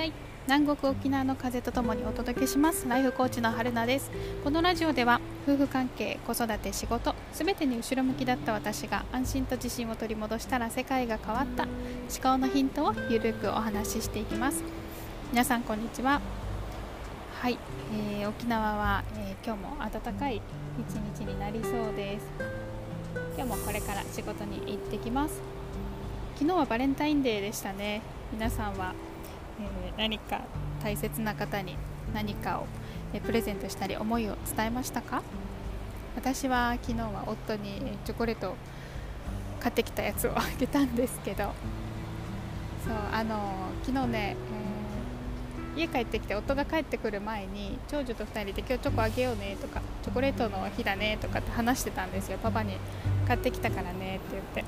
たい。南国沖縄の風とともにお届けします。ライフコーチの春菜です。このラジオでは夫婦関係子育て仕事すべてに後ろ向きだった私が安心と自信を取り戻したら世界が変わった。思考のヒントをゆるくお話ししていきます。皆さんこんにちは。はい、えー、沖縄は、えー、今日も暖かい一日になりそうです。今日もこれから仕事に行ってきます。昨日はバレンタインデーでしたね。皆さんは、えー、何か大切な方に何かを、えプレゼントしたり思いを伝えましたか？私は昨日は夫にチョコレートを買ってきたやつをあげたんですけどそうあの昨日ね、えー、家帰ってきて夫が帰ってくる前に長女と2人で今日チョコあげようねとかチョコレートの日だねとかって話してたんですよパパに買ってきたからねって言って。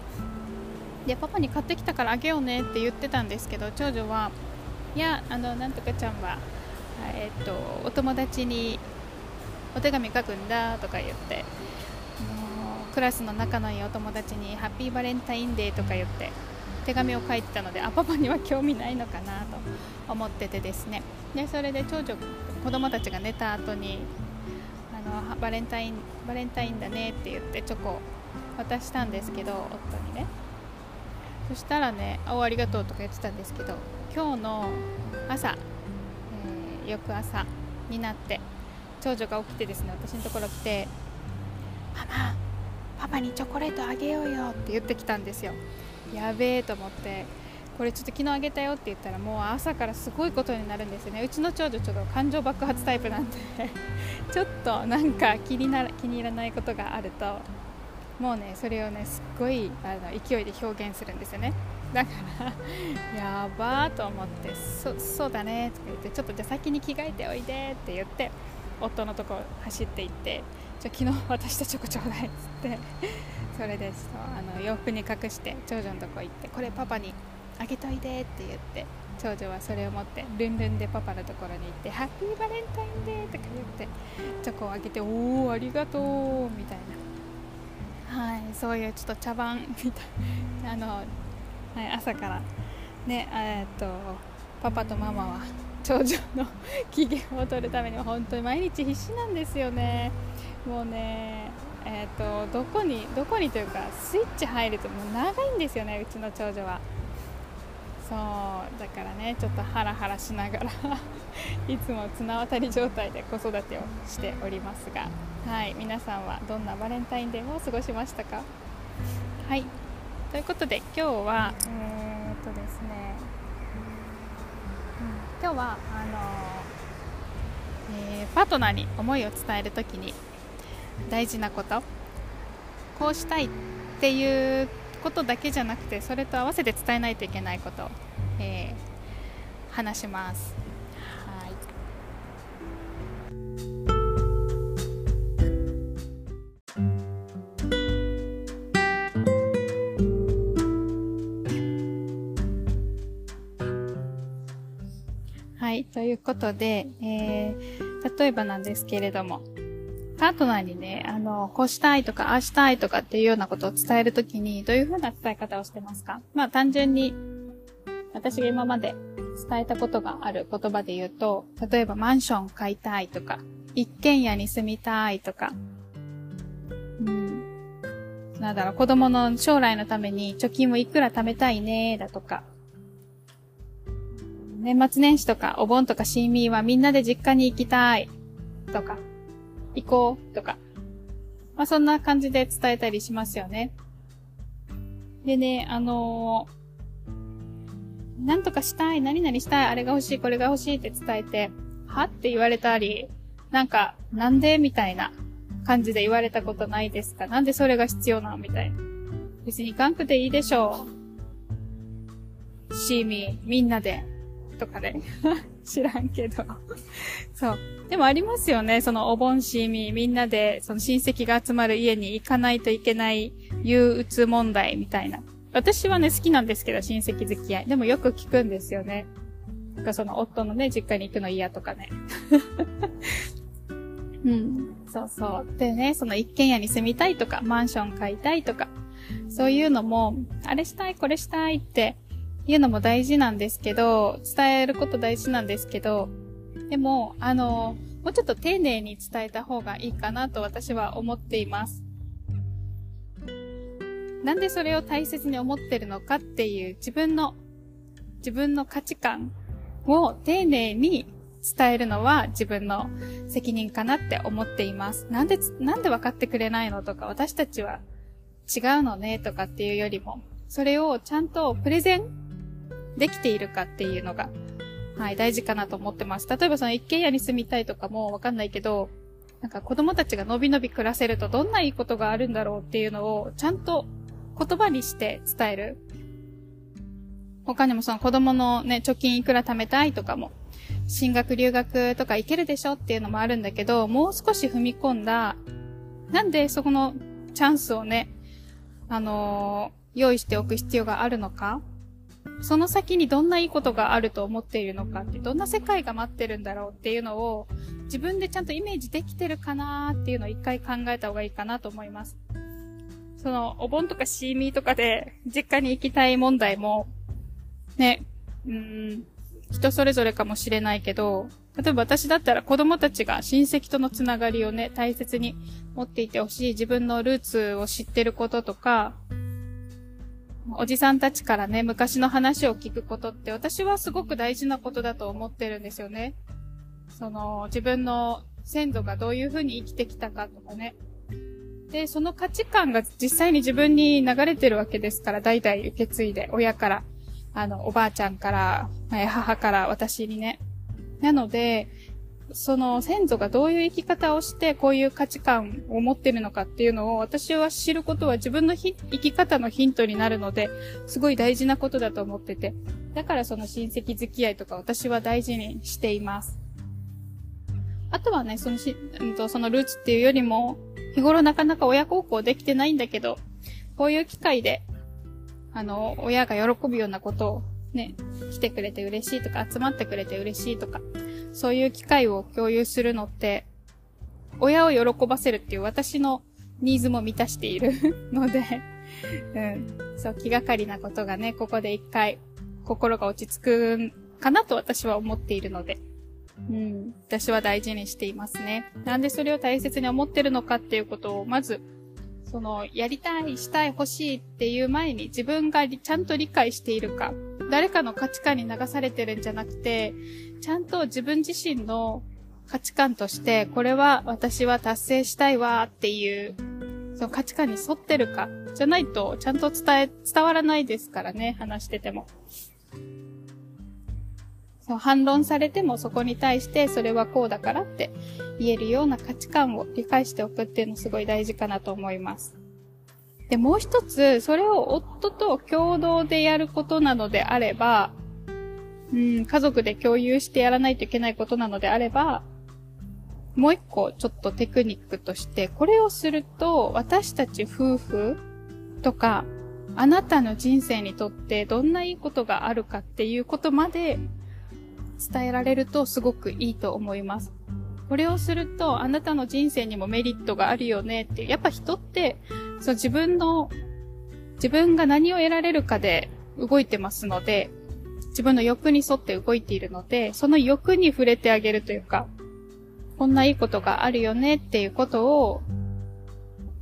でパパに買ってきたからあげようねって言ってたんですけど長女はやあのなんとかちゃんは、えー、っとお友達にお手紙書くんだとか言ってクラスの仲のいいお友達にハッピーバレンタインデーとか言って手紙を書いてたのであパパには興味ないのかなと思っててですね。でそれで長女子供たちが寝た後にあのバレンタインバレンタインだねって言ってチョコ渡したんですけど夫にね。そしたらね「おありがとう」とか言ってたんですけど今日の朝、えー、翌朝になって長女が起きてですね私のところ来て「ママパパにチョコレートあげようよ」って言ってきたんですよ。やべえと思ってこれちょっと昨日あげたよって言ったらもう朝からすごいことになるんですよね。うちの長女ちょっと感情爆発タイプなんで ちょっとなんか気にな気に入らないことがあるともうねそれをねすっごいあの勢いで表現するんですよね。だからやばーと思ってそそうだねとか言ってちょっとじゃあ先に着替えておいでって言って夫のとこ走って行ってじゃ昨日私とチョコちょうだいっつってそれでそうあの洋服に隠して長女のとこ行ってこれパパにあげといでって言って長女はそれを持ってルンルンでパパのところに行ってハッピーバレンタインデーとか言ってチョコをあげておおありがとうみたいな。はい、そういうちょっと茶番みたいなあの、はい、朝から。ねえっとパパとママは長女の機嫌を取るためには本当に毎日必死なんですよね。もうねえーと、どこにどこにというかスイッチ入るともう長いんですよねうちの長女は。そうだからねちょっとハラハラしながら いつも綱渡り状態で子育てをしておりますが。はい皆さんはどんなバレンタインデーを過ごしましたか？はい。ということで今日はえー、っとですね、うん、今日はあのえー、パートナーに思いを伝える時に大事なことこうしたいっていうことだけじゃなくてそれと合わせて伝えないといけないことを、えー、話します。ということで、えー、例えばなんですけれども、パートナーにね、あの、こうしたいとか、ああしたいとかっていうようなことを伝えるときに、どういうふうな伝え方をしてますか？まあ単純に、私が今まで伝えたことがある言葉で言うと、例えばマンション買いたいとか、一軒家に住みたいとか、うん。なんだろう、子供の将来のために貯金をいくら貯めたいね、だとか、年末年始とかお盆とか新民はみんなで実家に行きたいとか、行こうとか。まあ、そんな感じで伝えたりしますよね。でね、あのー、なんとかしたい、何々したい、あれが欲しい、これが欲しいって伝えて、は？って言われたり、なんか、なんでみたいな感じで言われたことないですか？なんでそれが必要なの？みたいな。別に行かんくていいでしょう。シーミー、みんなで。とかね。知らんけど。そう。でもありますよね。そのお盆しみ、みんなで、その親戚が集まる家に行かないといけない憂鬱問題みたいな。私はね、好きなんですけど、親戚付き合い。でもよく聞くんですよね。なんかその夫のね、実家に行くの嫌とかね。うん。そうそう。でね、その一軒家に住みたいとか、マンション買いたいとか、そういうのも、あれしたい、これしたいっていうのも大事なんですけど、伝えること大事なんですけど、でも、あの、もうちょっと丁寧に伝えた方がいいかなと私は思っています。なんでそれを大切に思ってるのかっていう自分の、自分の価値観を丁寧に伝えるのは自分の責任かなって思っています。なんで、なんで分かってくれないのとか、私たちは違うのねとかっていうよりも、それをちゃんとプレゼンできているかっていうのが、はい、大事かなと思ってます。例えばその一軒家に住みたいとかもわかんないけど、なんか子供たちがのびのび暮らせるとどんないいことがあるんだろうっていうのをちゃんと言葉にして伝える。他にもその子供のね、貯金いくら貯めたいとかも、進学留学とか行けるでしょっていうのもあるんだけど、もう少し踏み込んだ、なんでそこのチャンスをね、あのー、用意しておく必要があるのかその先にどんないいことがあると思っているのかって、どんな世界が待ってるんだろうっていうのを、自分でちゃんとイメージできてるかなっていうのを一回考えた方がいいかなと思います。その、お盆とかシーミーとかで、実家に行きたい問題も、ね、うん、人それぞれかもしれないけど、例えば私だったら子供たちが親戚とのつながりをね、大切に持っていてほしい、自分のルーツを知ってることとか、おじさんたちからね、昔の話を聞くことって私はすごく大事なことだと思ってるんですよね。その、自分の先祖がどういうふうに生きてきたかとかね。で、その価値観が実際に自分に流れてるわけですから、代々受け継いで、親から、あの、おばあちゃんから、母から私にね。なので、その先祖がどういう生き方をしてこういう価値観を持ってるのかっていうのを私は知ることは自分の生き方のヒントになるので、すごい大事なことだと思ってて。だからその親戚付き合いとか私は大事にしています。あとはね、そのし、うんと、そのルーツっていうよりも、日頃なかなか親孝行できてないんだけど、こういう機会で、あの、親が喜ぶようなことをね、来てくれて嬉しいとか、集まってくれて嬉しいとか、そういう機会を共有するのって、親を喜ばせるっていう私のニーズも満たしている のでうん。そう、気がかりなことがね、ここで一回、心が落ち着くかなと私は思っているので、うん。私は大事にしていますね。なんでそれを大切に思ってるのかっていうことを、まず、その、やりたい、したい、欲しいっていう前に自分がちゃんと理解しているか、誰かの価値観に流されてるんじゃなくて、ちゃんと自分自身の価値観として、これは私は達成したいわっていう、その価値観に沿ってるか、じゃないとちゃんと伝え、伝わらないですからね、話してても。そう反論されてもそこに対してそれはこうだからって言えるような価値観を理解しておくっていうのすごい大事かなと思います。で、もう一つ、それを夫と共同でやることなのであれば、うん、家族で共有してやらないといけないことなのであれば、もう一個ちょっとテクニックとして、これをすると私たち夫婦とか、あなたの人生にとってどんないいことがあるかっていうことまで伝えられるとすごくいいと思います。これをすると、あなたの人生にもメリットがあるよねっていう。やっぱ人って、そう自分の、自分が何を得られるかで動いてますので、自分の欲に沿って動いているので、その欲に触れてあげるというか、こんないいことがあるよねっていうことを、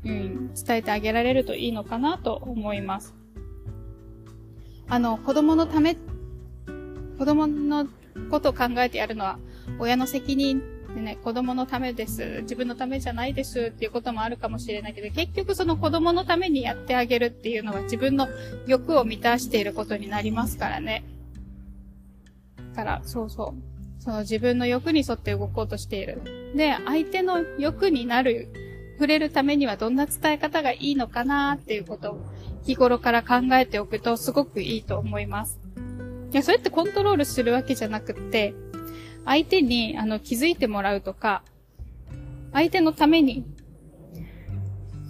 うん、伝えてあげられるといいのかなと思います。あの、子供のため、子供のことを考えてやるのは親の責任でね、子供のためです。自分のためじゃないですっていうこともあるかもしれないけど、結局その子供のためにやってあげるっていうのは自分の欲を満たしていることになりますからね。だから、そうそう。その自分の欲に沿って動こうとしている。で、相手の欲になる、触れるためにはどんな伝え方がいいのかなっていうことを日頃から考えておくとすごくいいと思います。いや、それってコントロールするわけじゃなくって、相手に、あの、気づいてもらうとか、相手のために、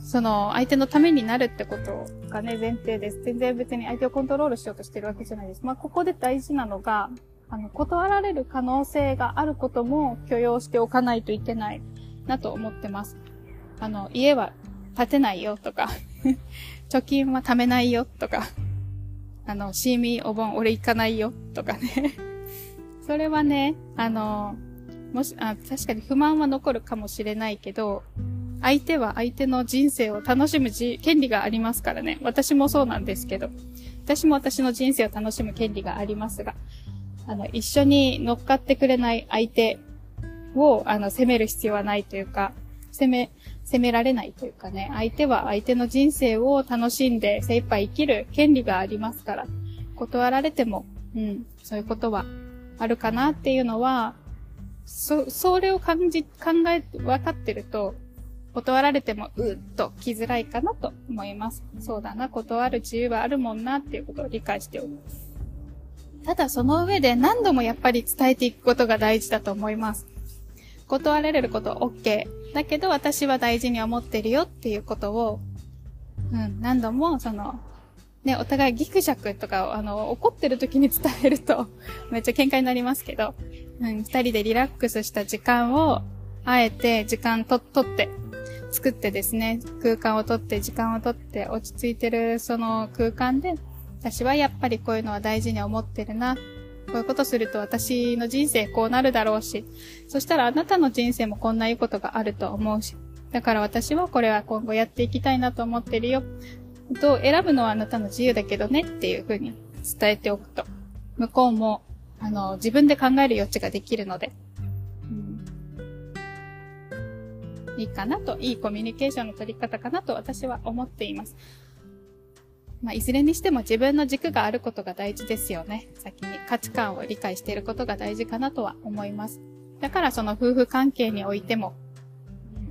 その、相手のためになるってことがね、前提です。全然別に相手をコントロールしようとしてるわけじゃないです。まあ、ここで大事なのが、あの、断られる可能性があることも許容しておかないといけないなと思ってます。あの、家は建てないよとか 貯金は貯めないよとか、あの、シーミーお盆俺行かないよとかね それはね、あの、もし、あ、確かに不満は残るかもしれないけど、相手は相手の人生を楽しむ権利がありますからね。私もそうなんですけど。私も私の人生を楽しむ権利がありますが、あの、一緒に乗っかってくれない相手を、あの、責める必要はないというか、責め、責められないというかね、相手は相手の人生を楽しんで精一杯生きる権利がありますから、断られても、うん、そういうことはあるかなっていうのは、そ、それを感じ、考え、分かってると、断られても、うっと来づらいかなと思います。そうだな、断る自由はあるもんなっていうことを理解しておく。ただその上で何度もやっぱり伝えていくことが大事だと思います。断られること OK。だけど私は大事に思ってるよっていうことを、うん、何度もその、ね、お互いギクシャクとかを、あの、怒ってる時に伝えると、めっちゃ喧嘩になりますけど、うん、二人でリラックスした時間を、あえて時間と、とって、作ってですね、空間をとって、時間をとって、落ち着いてるその空間で、私はやっぱりこういうのは大事に思ってるな。こういうことすると私の人生こうなるだろうし、そしたらあなたの人生もこんないいことがあると思うし、だから私はこれは今後やっていきたいなと思ってるよ。と選ぶのはあなたの自由だけどねっていうふうに伝えておくと、向こうも、あの、自分で考える余地ができるので、いいかなと、いいコミュニケーションの取り方かなと私は思っています。まあ、いずれにしても自分の軸があることが大事ですよね。先に価値観を理解していることが大事かなとは思います。だからその夫婦関係においても、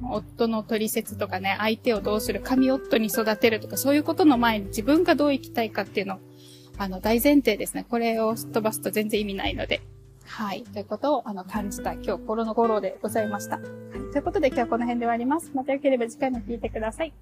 夫の取説とかね、相手をどうする、神夫に育てるとか、そういうことの前に自分がどう生きたいかっていうの、あの、大前提ですね。これをすっ飛ばすと全然意味ないので。はい。ということを、あの、感じた今日、心の頃でございました。はい。ということで今日はこの辺で終わります。またよければ次回も聞いてください。